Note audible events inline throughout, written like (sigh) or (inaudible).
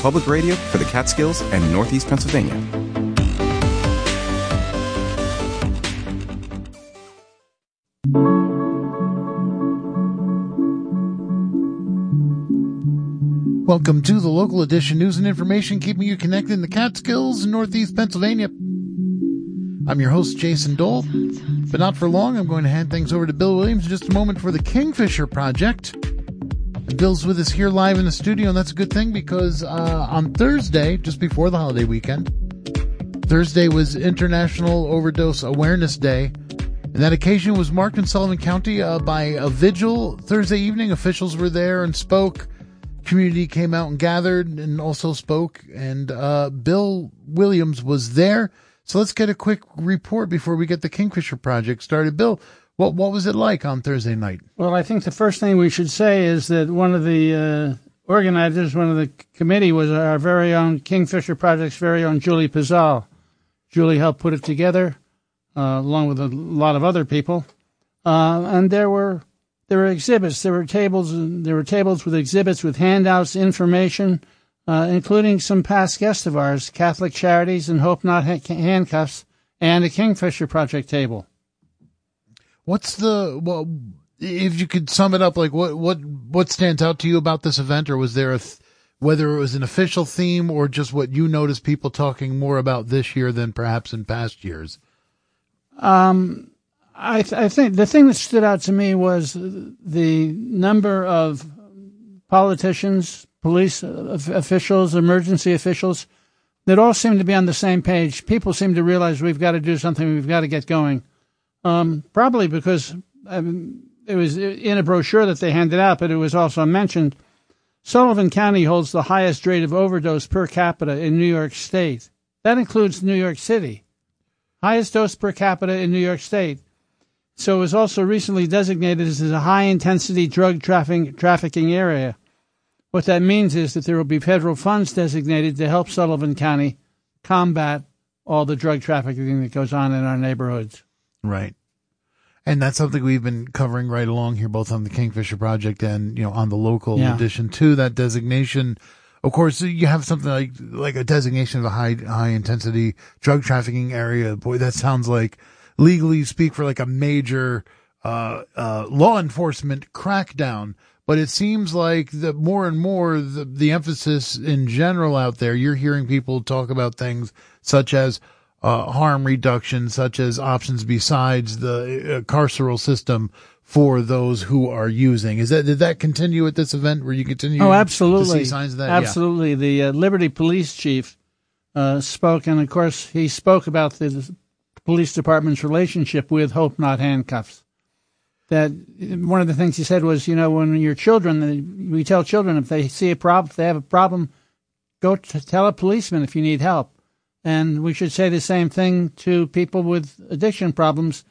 public radio for the Catskills and Northeast Pennsylvania. Welcome to the local edition news and information keeping you connected in the Catskills and Northeast Pennsylvania. I'm your host, Jason Dole, but not for long. I'm going to hand things over to Bill Williams in just a moment for the Kingfisher Project. Bill's with us here live in the studio, and that's a good thing because uh, on Thursday, just before the holiday weekend, Thursday was International Overdose Awareness Day. And that occasion was marked in Sullivan County uh, by a vigil. Thursday evening, officials were there and spoke community came out and gathered and also spoke. And uh, Bill Williams was there. So let's get a quick report before we get the Kingfisher Project started. Bill, what what was it like on Thursday night? Well, I think the first thing we should say is that one of the uh, organizers, one of the committee, was our very own Kingfisher Project's very own Julie Pizzal. Julie helped put it together, uh, along with a lot of other people, uh, and there were there were exhibits. There were tables. There were tables with exhibits with handouts, information, uh, including some past guests of ours, Catholic Charities and Hope Not Handcuffs, and a Kingfisher Project table. What's the well? If you could sum it up, like what what what stands out to you about this event, or was there a th- whether it was an official theme or just what you noticed people talking more about this year than perhaps in past years? Um, I, th- I think the thing that stood out to me was the number of politicians, police officials, emergency officials that all seem to be on the same page. People seem to realize we've got to do something, we've got to get going. Um, probably because it was in a brochure that they handed out, but it was also mentioned. Sullivan County holds the highest rate of overdose per capita in New York State. That includes New York City. Highest dose per capita in New York State. So it was also recently designated as a high intensity drug trafficking, trafficking area. What that means is that there will be federal funds designated to help Sullivan County combat all the drug trafficking that goes on in our neighborhoods. Right. And that's something we've been covering right along here, both on the Kingfisher Project and, you know, on the local yeah. addition to that designation. Of course, you have something like, like a designation of a high, high intensity drug trafficking area. Boy, that sounds like legally speak for like a major uh, uh, law enforcement crackdown. But it seems like the more and more the, the emphasis in general out there, you're hearing people talk about things such as uh, harm reduction, such as options besides the uh, carceral system for those who are using. Is that did that continue at this event? Where you continue? Oh, absolutely. See signs of that. Absolutely. Yeah. The uh, Liberty Police Chief uh, spoke, and of course he spoke about the police department's relationship with Hope Not Handcuffs. That one of the things he said was, you know, when your children, we tell children if they see a problem, if they have a problem, go to tell a policeman if you need help. And we should say the same thing to people with addiction problems,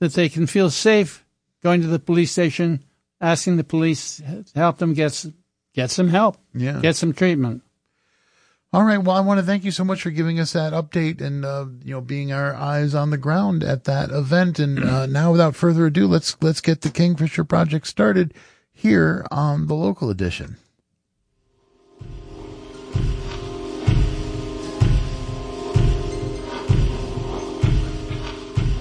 that they can feel safe going to the police station, asking the police to help them get get some help, yeah. get some treatment. All right. Well, I want to thank you so much for giving us that update and uh, you know being our eyes on the ground at that event. And uh, (clears throat) now, without further ado, let's let's get the Kingfisher Project started here on the local edition.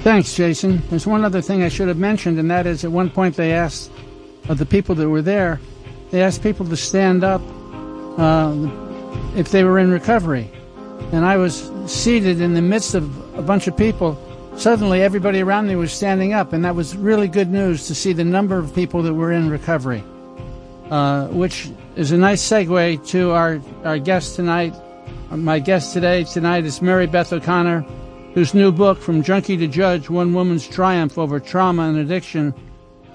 Thanks, Jason. There's one other thing I should have mentioned, and that is at one point they asked of the people that were there, they asked people to stand up. Uh, if they were in recovery. And I was seated in the midst of a bunch of people. Suddenly, everybody around me was standing up, and that was really good news to see the number of people that were in recovery, uh, which is a nice segue to our, our guest tonight. My guest today tonight is Mary Beth O'Connor, whose new book, From Junkie to Judge One Woman's Triumph Over Trauma and Addiction,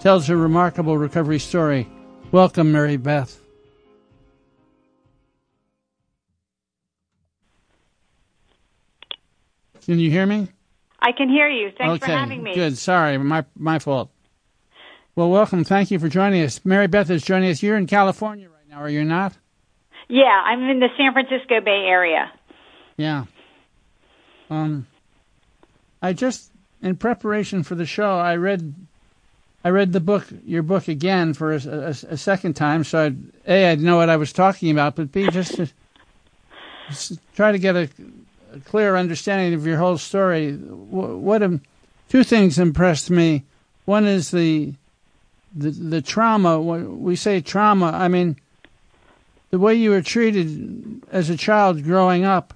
tells her remarkable recovery story. Welcome, Mary Beth. Can you hear me? I can hear you. Thanks okay, for having me. Good. Sorry, my my fault. Well, welcome. Thank you for joining us. Mary Beth is joining us. You're in California right now, are you not? Yeah, I'm in the San Francisco Bay Area. Yeah. Um, I just in preparation for the show, I read, I read the book, your book again for a, a, a second time. So I'd, a, I'd know what I was talking about, but b, just to try to get a, a clear understanding of your whole story. What, what two things impressed me. One is the the the trauma. We say trauma, I mean the way you were treated as a child growing up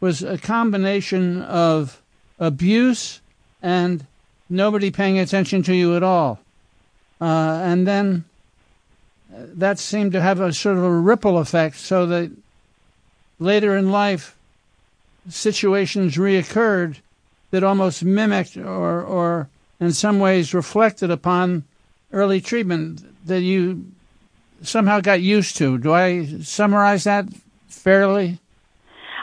was a combination of abuse and nobody paying attention to you at all. Uh, and then that seemed to have a sort of a ripple effect so that later in life situations reoccurred that almost mimicked or, or in some ways reflected upon early treatment that you somehow got used to. Do I summarize that fairly?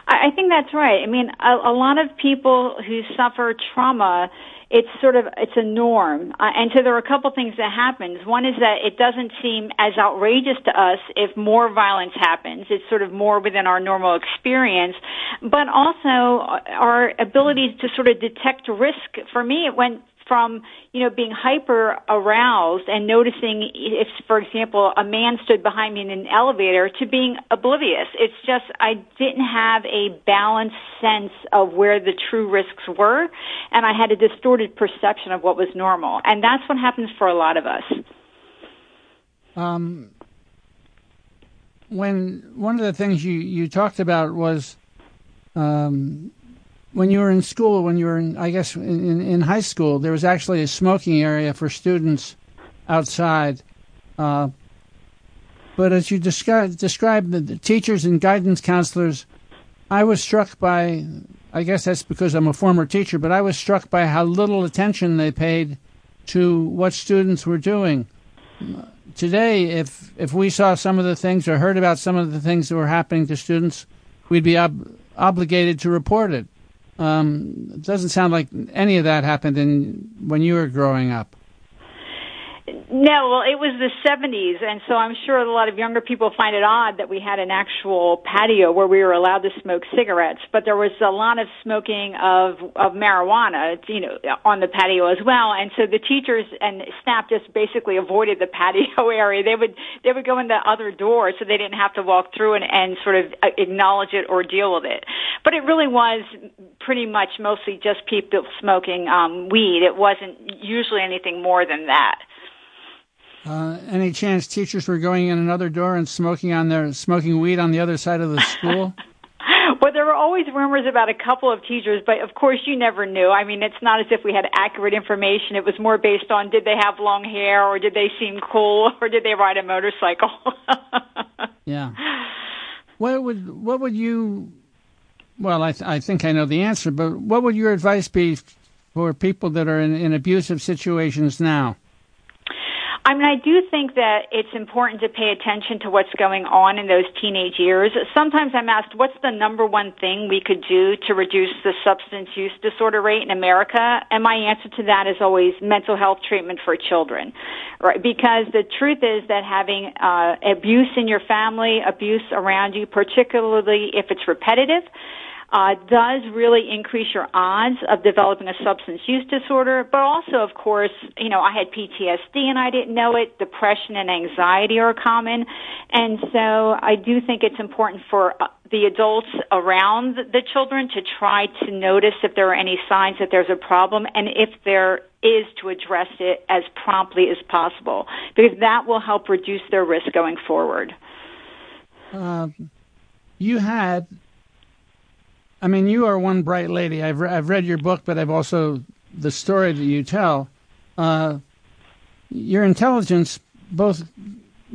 I think that's right. I mean, a, a lot of people who suffer trauma it's sort of it's a norm. Uh, and so there are a couple things that happens. One is that it doesn't seem as outrageous to us if more violence happens. It's sort of more within our normal experience. But also uh, our ability to sort of detect risk for me it went from you know being hyper aroused and noticing if for example a man stood behind me in an elevator to being oblivious. It's just i didn't have a balanced sense of where the true risks were and i had a distorted perception of what was normal. And that's what happens for a lot of us. Um when one of the things you you talked about was um when you were in school, when you were in, I guess, in, in high school, there was actually a smoking area for students outside. Uh, but as you describe, describe the, the teachers and guidance counselors, I was struck by, I guess that's because I'm a former teacher, but I was struck by how little attention they paid to what students were doing. Today, if if we saw some of the things or heard about some of the things that were happening to students, we'd be ob- obligated to report it. Um, it doesn't sound like any of that happened in when you were growing up. No, well, it was the 70s, and so I'm sure a lot of younger people find it odd that we had an actual patio where we were allowed to smoke cigarettes, but there was a lot of smoking of of marijuana, you know, on the patio as well. And so the teachers and staff just basically avoided the patio (laughs) area. They would they would go in the other door so they didn't have to walk through and, and sort of uh, acknowledge it or deal with it. But it really was pretty much mostly just people smoking um, weed. It wasn't usually anything more than that. Uh, any chance teachers were going in another door and smoking on their smoking weed on the other side of the school? (laughs) well, there were always rumors about a couple of teachers, but of course you never knew. I mean, it's not as if we had accurate information. It was more based on did they have long hair or did they seem cool (laughs) or did they ride a motorcycle? (laughs) yeah. What would what would you? Well, I th- I think I know the answer, but what would your advice be for people that are in, in abusive situations now? I mean, I do think that it's important to pay attention to what's going on in those teenage years. Sometimes I'm asked, what's the number one thing we could do to reduce the substance use disorder rate in America? And my answer to that is always mental health treatment for children, right? Because the truth is that having uh, abuse in your family, abuse around you, particularly if it's repetitive, uh, does really increase your odds of developing a substance use disorder. But also, of course, you know, I had PTSD and I didn't know it. Depression and anxiety are common. And so I do think it's important for uh, the adults around the children to try to notice if there are any signs that there's a problem and if there is to address it as promptly as possible because that will help reduce their risk going forward. Uh, you had I mean, you are one bright lady. I've re- I've read your book, but I've also the story that you tell. Uh, your intelligence both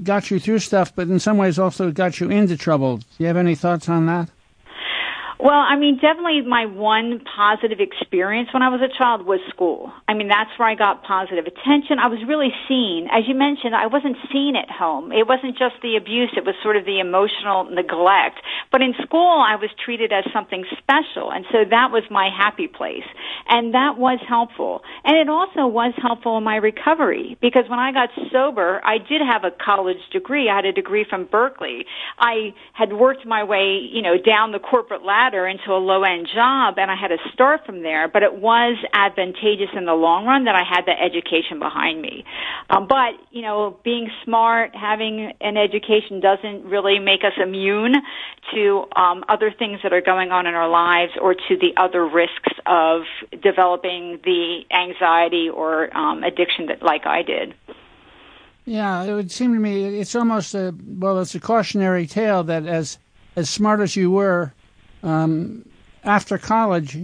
got you through stuff, but in some ways also got you into trouble. Do you have any thoughts on that? Well, I mean, definitely my one positive experience when I was a child was school. I mean, that's where I got positive attention. I was really seen. As you mentioned, I wasn't seen at home. It wasn't just the abuse, it was sort of the emotional neglect. But in school, I was treated as something special. And so that was my happy place. And that was helpful. And it also was helpful in my recovery because when I got sober, I did have a college degree. I had a degree from Berkeley. I had worked my way, you know, down the corporate ladder into a low end job and I had to start from there, but it was advantageous in the long run that I had that education behind me. Um, but, you know, being smart, having an education doesn't really make us immune to, um, other things that are going on in our lives or to the other risks of developing the anxiety or um, addiction that like I did. Yeah, it would seem to me it's almost a well, it's a cautionary tale that as as smart as you were um, after college,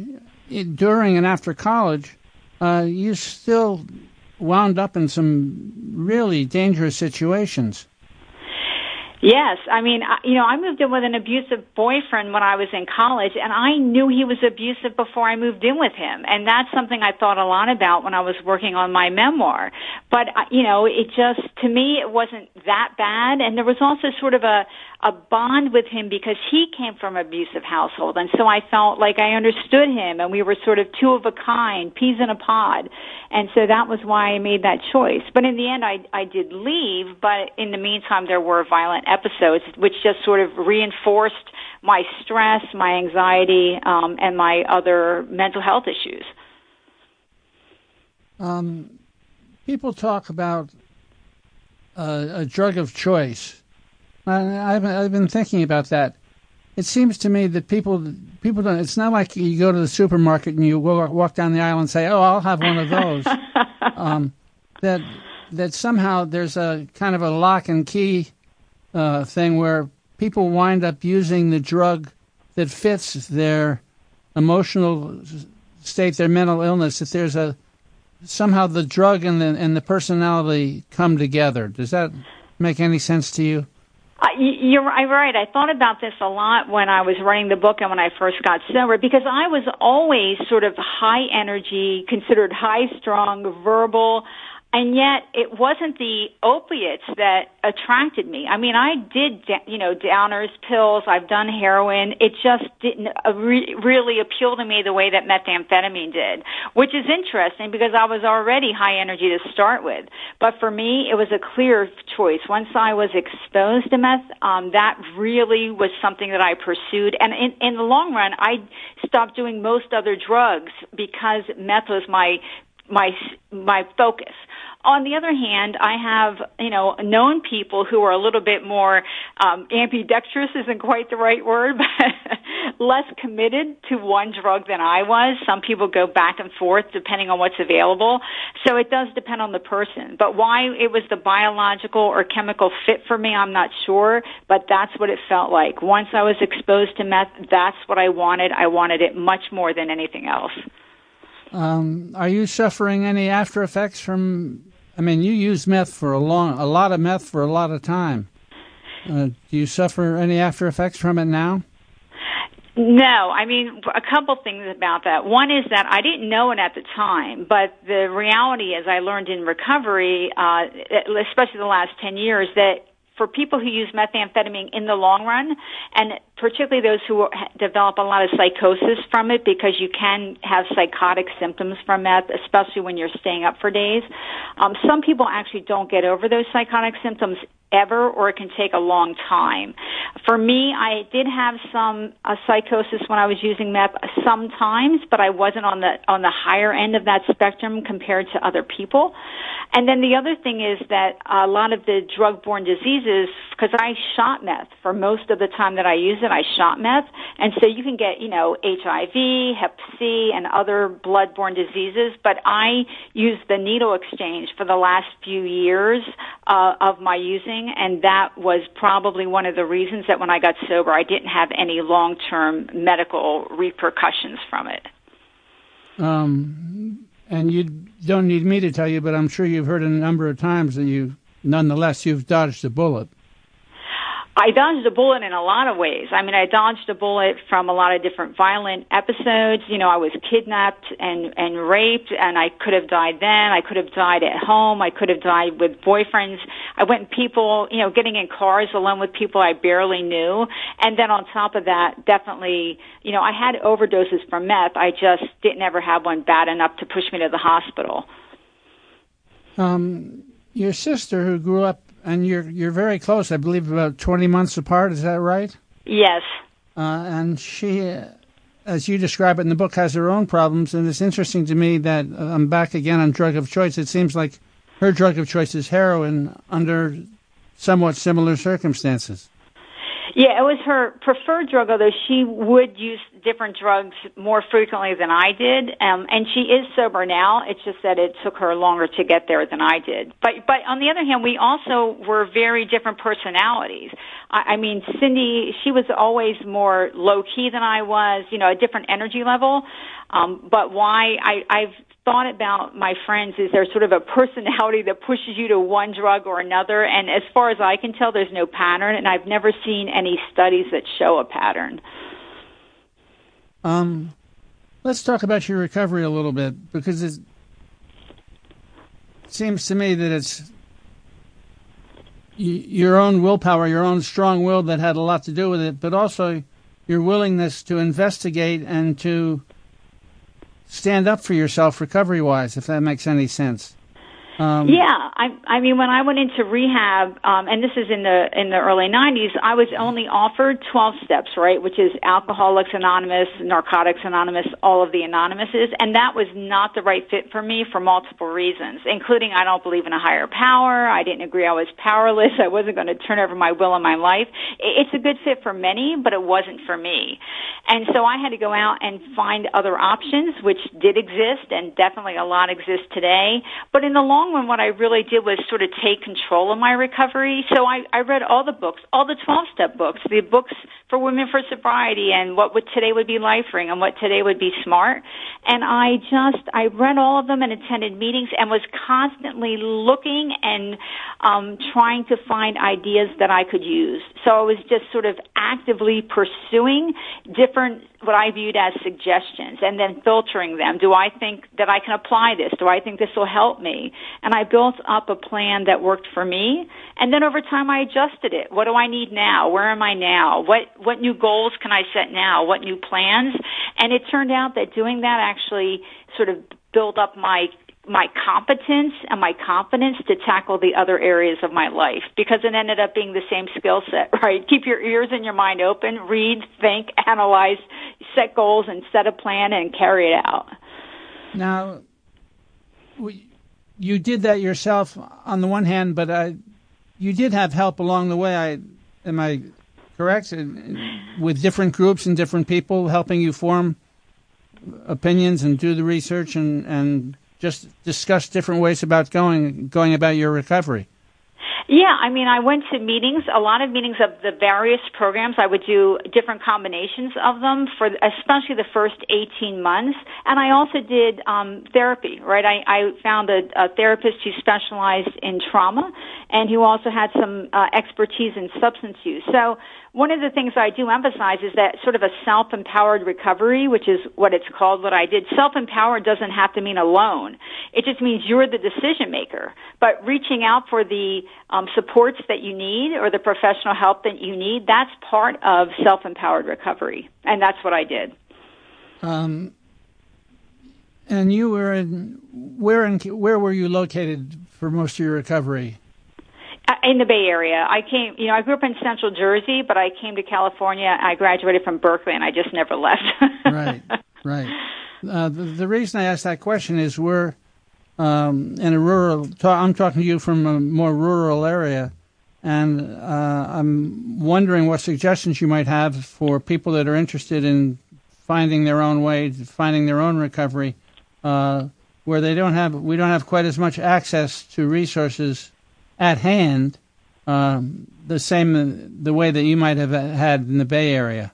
during and after college, uh, you still wound up in some really dangerous situations. Yes, I mean, you know, I moved in with an abusive boyfriend when I was in college, and I knew he was abusive before I moved in with him, and that's something I thought a lot about when I was working on my memoir. But uh, you know, it just to me it wasn't that bad, and there was also sort of a a bond with him because he came from an abusive household, and so I felt like I understood him, and we were sort of two of a kind, peas in a pod, and so that was why I made that choice. But in the end, I I did leave, but in the meantime, there were violent episodes which just sort of reinforced my stress, my anxiety, um, and my other mental health issues. Um, people talk about uh, a drug of choice. I, I've, I've been thinking about that. It seems to me that people people don't. It's not like you go to the supermarket and you walk down the aisle and say, "Oh, I'll have one of those." (laughs) um, that that somehow there's a kind of a lock and key uh, thing where people wind up using the drug that fits their emotional state, their mental illness. That there's a somehow the drug and the and the personality come together. Does that make any sense to you? Uh, you're right. I thought about this a lot when I was writing the book and when I first got sober because I was always sort of high energy, considered high strung, verbal and yet it wasn't the opiates that attracted me. I mean, I did, you know, downers, pills. I've done heroin. It just didn't uh, really appeal to me the way that methamphetamine did, which is interesting because I was already high energy to start with. But for me, it was a clear choice. Once I was exposed to meth, um, that really was something that I pursued. And in, in the long run, I stopped doing most other drugs because meth was my my my focus. On the other hand, I have you know known people who are a little bit more um, ambidextrous isn't quite the right word, (laughs) but less committed to one drug than I was. Some people go back and forth depending on what's available. So it does depend on the person. But why it was the biological or chemical fit for me, I'm not sure. But that's what it felt like. Once I was exposed to meth, that's what I wanted. I wanted it much more than anything else. Um, are you suffering any after effects from? I mean, you use meth for a long, a lot of meth for a lot of time. Uh, do you suffer any after effects from it now? No, I mean a couple things about that. One is that I didn't know it at the time, but the reality as I learned in recovery, uh, especially the last ten years, that for people who use methamphetamine in the long run, and particularly those who develop a lot of psychosis from it, because you can have psychotic symptoms from meth, especially when you're staying up for days. Um, some people actually don't get over those psychotic symptoms ever or it can take a long time. For me, I did have some uh, psychosis when I was using meth sometimes, but I wasn't on the on the higher end of that spectrum compared to other people. And then the other thing is that a lot of the drug-borne diseases, because I shot meth for most of the time that I used it, I shot meth, and so you can get, you know, HIV, Hep C, and other blood-borne diseases. But I used the needle exchange for the last few years uh, of my using, and that was probably one of the reasons that when I got sober, I didn't have any long-term medical repercussions from it. Um, and you don't need me to tell you, but I'm sure you've heard a number of times that you, nonetheless, you've dodged a bullet. I dodged a bullet in a lot of ways. I mean, I dodged a bullet from a lot of different violent episodes. You know, I was kidnapped and and raped, and I could have died then. I could have died at home. I could have died with boyfriends. I went people, you know, getting in cars alone with people I barely knew. And then on top of that, definitely, you know, I had overdoses from meth. I just didn't ever have one bad enough to push me to the hospital. Um, your sister, who grew up and you're you're very close. I believe about twenty months apart. Is that right? Yes. Uh, and she, as you describe it in the book, has her own problems. And it's interesting to me that uh, I'm back again on drug of choice. It seems like her drug of choice is heroin under somewhat similar circumstances. Yeah, it was her preferred drug, although she would use different drugs more frequently than I did. Um, and she is sober now. It's just that it took her longer to get there than I did. But, but on the other hand, we also were very different personalities. I, I mean, Cindy, she was always more low key than I was, you know, a different energy level. Um, but why I, I've thought about my friends is there's sort of a personality that pushes you to one drug or another. And as far as I can tell, there's no pattern, and I've never seen any studies that show a pattern. Um, let's talk about your recovery a little bit because it seems to me that it's your own willpower, your own strong will that had a lot to do with it, but also your willingness to investigate and to stand up for yourself recovery wise, if that makes any sense. Um, yeah, I, I mean, when I went into rehab, um, and this is in the in the early '90s, I was only offered 12 steps, right, which is Alcoholics Anonymous, Narcotics Anonymous, all of the anonymouses, and that was not the right fit for me for multiple reasons, including I don't believe in a higher power. I didn't agree I was powerless. (laughs) I wasn't going to turn over my will in my life. It's a good fit for many, but it wasn't for me, and so I had to go out and find other options, which did exist, and definitely a lot exist today. But in the long long run, what I really did was sort of take control of my recovery. So I, I read all the books, all the 12 step books, the books for women for sobriety and what would today would be LifeRing and what today would be smart. And I just, I read all of them and attended meetings and was constantly looking and um, trying to find ideas that I could use. So I was just sort of actively pursuing different what I viewed as suggestions and then filtering them. Do I think that I can apply this? Do I think this will help me? And I built up a plan that worked for me. And then over time I adjusted it. What do I need now? Where am I now? What, what new goals can I set now? What new plans? And it turned out that doing that actually sort of built up my my competence and my confidence to tackle the other areas of my life because it ended up being the same skill set, (laughs) right? Keep your ears and your mind open, read, think, analyze, set goals and set a plan and carry it out. Now, you did that yourself on the one hand, but I, you did have help along the way. I am I correct with different groups and different people helping you form opinions and do the research and and just discuss different ways about going going about your recovery. Yeah, I mean, I went to meetings, a lot of meetings of the various programs. I would do different combinations of them for especially the first 18 months. And I also did um, therapy, right? I, I found a, a therapist who specialized in trauma and who also had some uh, expertise in substance use. So one of the things I do emphasize is that sort of a self-empowered recovery, which is what it's called, what I did. Self-empowered doesn't have to mean alone. It just means you're the decision maker. But reaching out for the um, supports that you need or the professional help that you need, that's part of self-empowered recovery. And that's what I did. Um, and you were in, where in, where were you located for most of your recovery? In the Bay Area. I came, you know, I grew up in Central Jersey, but I came to California. I graduated from Berkeley, and I just never left. (laughs) right, right. Uh, the, the, reason I asked that question is we're um, in a rural. I'm talking to you from a more rural area, and uh, I'm wondering what suggestions you might have for people that are interested in finding their own way, finding their own recovery, uh, where they don't have we don't have quite as much access to resources at hand um, the same the way that you might have had in the Bay Area.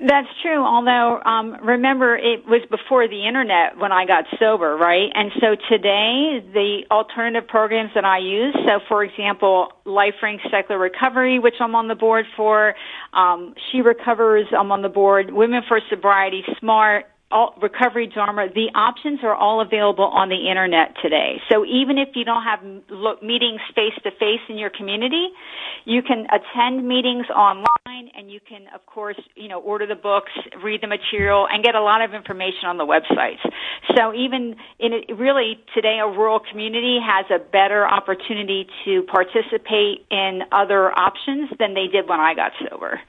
That's true. Although, um, remember, it was before the internet when I got sober, right? And so today, the alternative programs that I use. So, for example, LifeRing Secular Recovery, which I'm on the board for. Um, she recovers. I'm on the board. Women for Sobriety, Smart, all, recovery Dharma, the options are all available on the internet today. So even if you don't have meetings face to face in your community, you can attend meetings online and you can, of course, you know, order the books, read the material, and get a lot of information on the websites. So even in really today, a rural community has a better opportunity to participate in other options than they did when I got sober.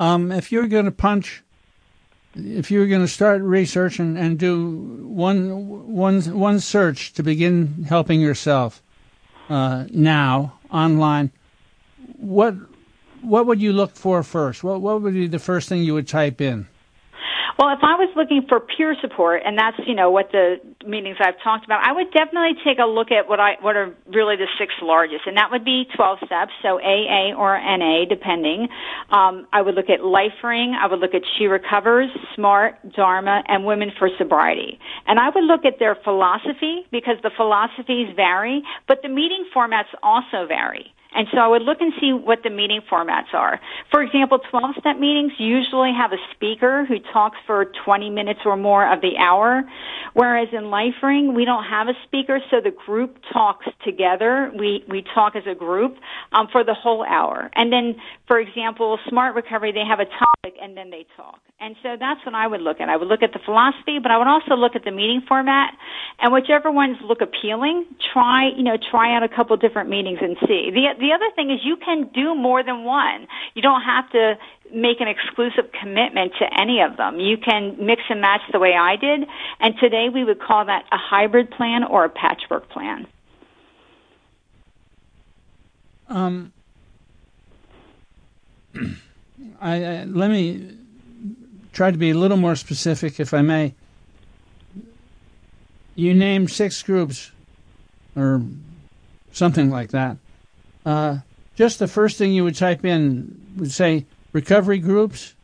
Um, if you're going to punch if you were going to start research and, and do one, one, one search to begin helping yourself uh, now online, what what would you look for first? What what would be the first thing you would type in? Well, if I was looking for peer support, and that's you know what the meetings I've talked about, I would definitely take a look at what I what are really the six largest, and that would be 12 steps, so AA or NA, depending. Um, I would look at LifeRing, I would look at She Recovers, Smart, Dharma, and Women for Sobriety, and I would look at their philosophy because the philosophies vary, but the meeting formats also vary. And so I would look and see what the meeting formats are. For example, 12 step meetings usually have a speaker who talks for 20 minutes or more of the hour, whereas in LifeRing, we don't have a speaker, so the group talks together. We, we talk as a group um, for the whole hour. And then, for example, Smart Recovery, they have a and then they talk. And so that's what I would look at. I would look at the philosophy, but I would also look at the meeting format, and whichever ones look appealing, try, you know, try out a couple different meetings and see. The, the other thing is you can do more than one. You don't have to make an exclusive commitment to any of them. You can mix and match the way I did, and today we would call that a hybrid plan or a patchwork plan. Um, (clears throat) I, I, let me try to be a little more specific, if I may. You named six groups, or something like that. Uh, just the first thing you would type in would say recovery groups.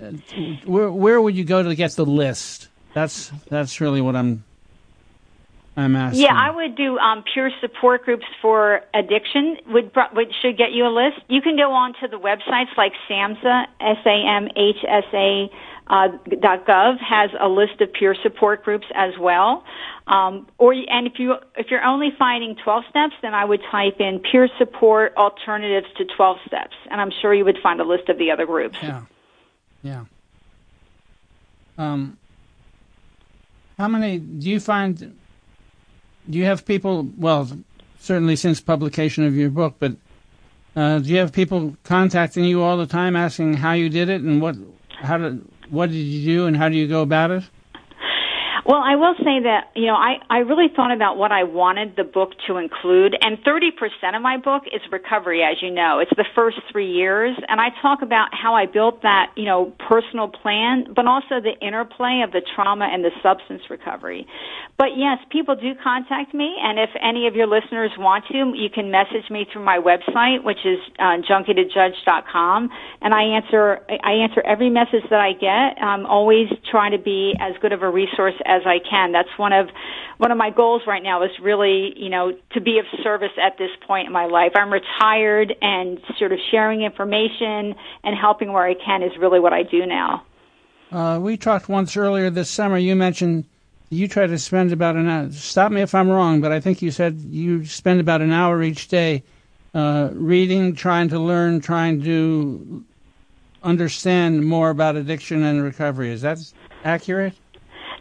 Uh, where where would you go to get the list? That's that's really what I'm I'm asking. Yeah, I would do um, peer support groups for addiction. Would, would should get you a list. You can go on to the websites like SAMHSA, S A M H S A uh, .gov has a list of peer support groups as well. Um, or and if you if you're only finding 12 steps, then I would type in peer support alternatives to 12 steps, and I'm sure you would find a list of the other groups. Yeah, yeah. Um, how many do you find? Do you have people? Well, certainly since publication of your book, but uh, do you have people contacting you all the time, asking how you did it and what how did what did you do and how do you go about it? Well, I will say that, you know, I, I really thought about what I wanted the book to include, and 30% of my book is recovery, as you know. It's the first three years, and I talk about how I built that, you know, personal plan, but also the interplay of the trauma and the substance recovery. But yes, people do contact me, and if any of your listeners want to, you can message me through my website, which is uh, and I answer, I answer every message that I get. I'm always trying to be as good of a resource I can. That's one of one of my goals right now is really, you know, to be of service at this point in my life. I'm retired and sort of sharing information and helping where I can is really what I do now. Uh, we talked once earlier this summer. You mentioned you try to spend about an hour. Stop me if I'm wrong, but I think you said you spend about an hour each day uh, reading, trying to learn, trying to understand more about addiction and recovery. Is that accurate?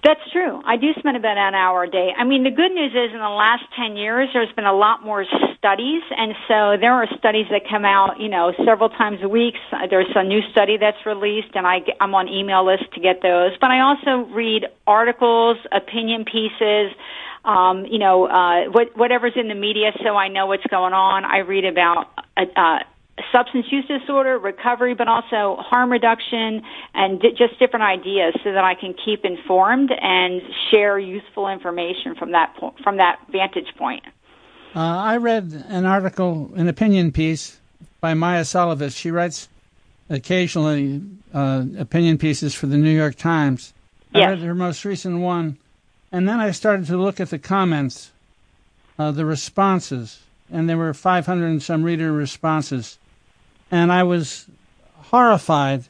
That's true. I do spend about an hour a day. I mean, the good news is in the last 10 years, there's been a lot more studies. And so there are studies that come out, you know, several times a week. There's a new study that's released and I, I'm on email list to get those. But I also read articles, opinion pieces, um, you know, uh, what, whatever's in the media so I know what's going on. I read about, uh, uh substance use disorder, recovery, but also harm reduction and di- just different ideas so that I can keep informed and share useful information from that po- from that vantage point. Uh, I read an article, an opinion piece by Maia Szalavitz. She writes occasionally uh, opinion pieces for the New York Times. Yes. I read her most recent one, and then I started to look at the comments, uh, the responses, and there were 500 and some reader responses and I was horrified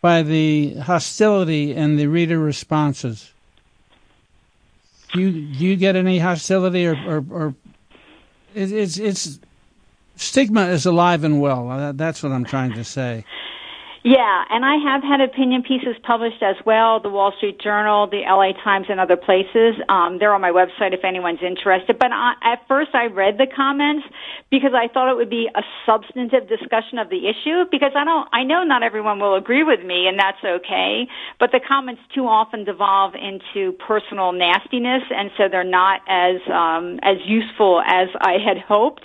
by the hostility and the reader responses. Do you, do you get any hostility or, or, or it, it's, it's stigma is alive and well. That's what I'm trying to say. Yeah, and I have had opinion pieces published as well, the Wall Street Journal, the LA Times, and other places. Um, they're on my website if anyone's interested. But I, at first I read the comments because I thought it would be a substantive discussion of the issue because I don't, I know not everyone will agree with me and that's okay, but the comments too often devolve into personal nastiness and so they're not as, um, as useful as I had hoped.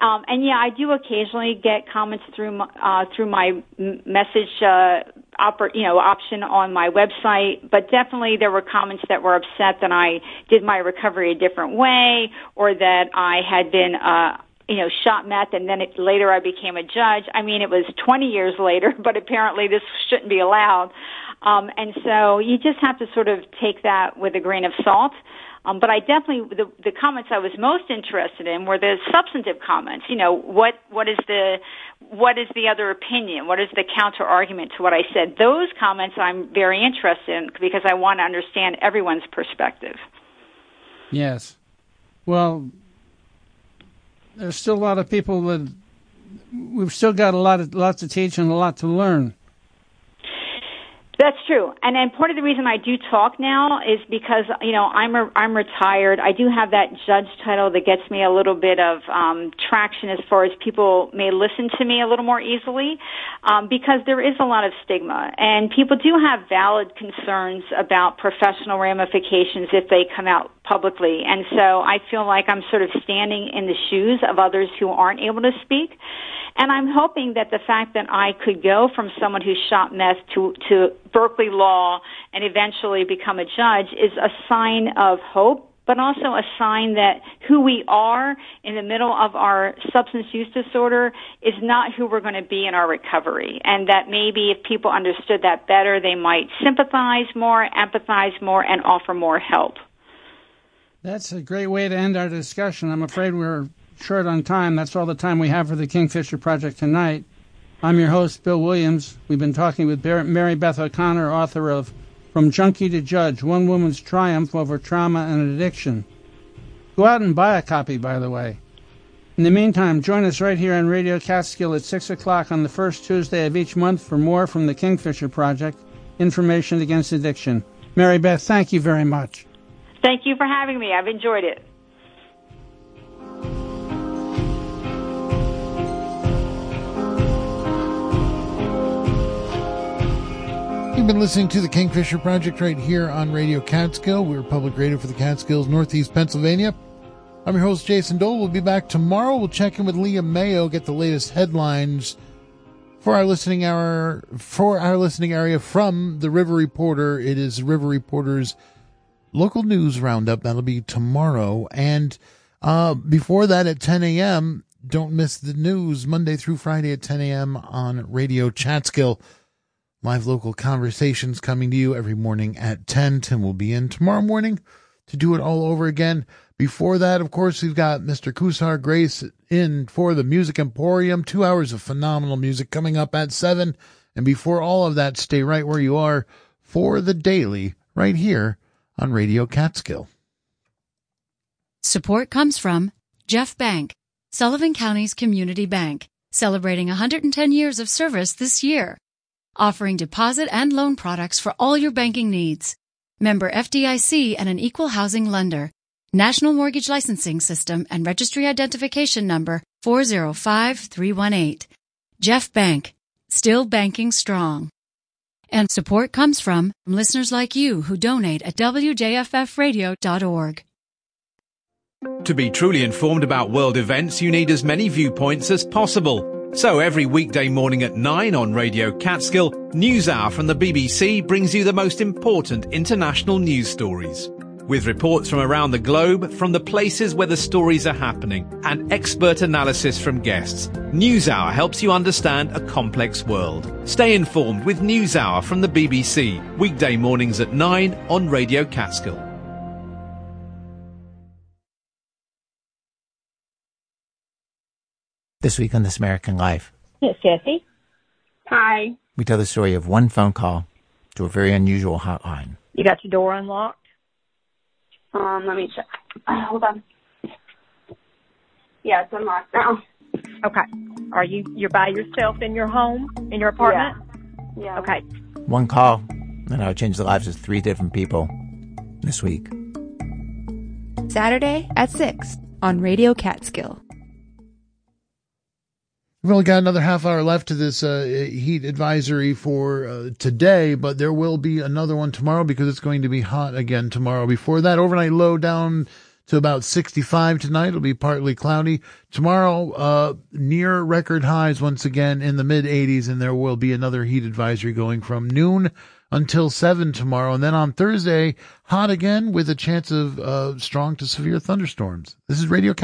Um, and yeah, I do occasionally get comments through uh, through my message uh, oper- you know option on my website. But definitely, there were comments that were upset that I did my recovery a different way, or that I had been. Uh, you know, shot meth, and then it, later I became a judge. I mean, it was 20 years later, (laughs) but apparently this shouldn't be allowed. Um, and so you just have to sort of take that with a grain of salt. Um, but I definitely the, the comments I was most interested in were the substantive comments. You know, what what is the what is the other opinion? What is the counter argument to what I said? Those comments I'm very interested in because I want to understand everyone's perspective. Yes. Well, there's still a lot of people that we've still got a lot of lots to teach and a lot to learn. That's true, and then part of the reason I do talk now is because you know I'm a, I'm retired. I do have that judge title that gets me a little bit of um, traction as far as people may listen to me a little more easily, um, because there is a lot of stigma, and people do have valid concerns about professional ramifications if they come out publicly, and so I feel like I'm sort of standing in the shoes of others who aren't able to speak. And I'm hoping that the fact that I could go from someone who shot meth to, to Berkeley Law and eventually become a judge is a sign of hope but also a sign that who we are in the middle of our substance use disorder is not who we're going to be in our recovery. And that maybe if people understood that better, they might sympathize more, empathize more, and offer more help. That's a great way to end our discussion. I'm afraid we're short on time. That's all the time we have for the Kingfisher Project tonight. I'm your host, Bill Williams. We've been talking with Mary Beth O'Connor, author of From Junkie to Judge One Woman's Triumph Over Trauma and Addiction. Go out and buy a copy, by the way. In the meantime, join us right here on Radio Catskill at 6 o'clock on the first Tuesday of each month for more from the Kingfisher Project Information Against Addiction. Mary Beth, thank you very much. Thank you for having me. I've enjoyed it. You've been listening to the Kingfisher Project right here on Radio Catskill. We're public radio for the Catskills, Northeast Pennsylvania. I'm your host, Jason Dole. We'll be back tomorrow. We'll check in with Leah Mayo, get the latest headlines for our listening hour, for our listening area from the River Reporter. It is River Reporter's local news roundup. That'll be tomorrow. And, uh, before that at 10 a.m., don't miss the news Monday through Friday at 10 a.m. on Radio Catskill. Live local conversations coming to you every morning at 10. Tim will be in tomorrow morning to do it all over again. Before that, of course, we've got Mr. Kusar Grace in for the Music Emporium. Two hours of phenomenal music coming up at 7. And before all of that, stay right where you are for the daily right here on Radio Catskill. Support comes from Jeff Bank, Sullivan County's community bank, celebrating 110 years of service this year offering deposit and loan products for all your banking needs. Member FDIC and an equal housing lender. National Mortgage Licensing System and Registry Identification Number 405318. Jeff Bank. Still banking strong. And support comes from listeners like you who donate at WJFFradio.org. To be truly informed about world events, you need as many viewpoints as possible. So every weekday morning at 9 on Radio Catskill, NewsHour from the BBC brings you the most important international news stories. With reports from around the globe, from the places where the stories are happening, and expert analysis from guests, NewsHour helps you understand a complex world. Stay informed with NewsHour from the BBC, weekday mornings at 9 on Radio Catskill. This week on This American Life. Yes, Jesse. Hi. We tell the story of one phone call to a very unusual hotline. You got your door unlocked? Um, let me check. Uh, hold on. Yeah, it's unlocked now. Okay. Are you you're by yourself in your home in your apartment? Yeah. yeah. Okay. One call, and I would change the lives of three different people this week. Saturday at 6 on Radio Catskill. We've only got another half hour left to this uh, heat advisory for uh, today, but there will be another one tomorrow because it's going to be hot again tomorrow. Before that, overnight low down to about 65 tonight. It'll be partly cloudy. Tomorrow, uh, near record highs once again in the mid 80s, and there will be another heat advisory going from noon until 7 tomorrow. And then on Thursday, hot again with a chance of uh, strong to severe thunderstorms. This is Radio Cat.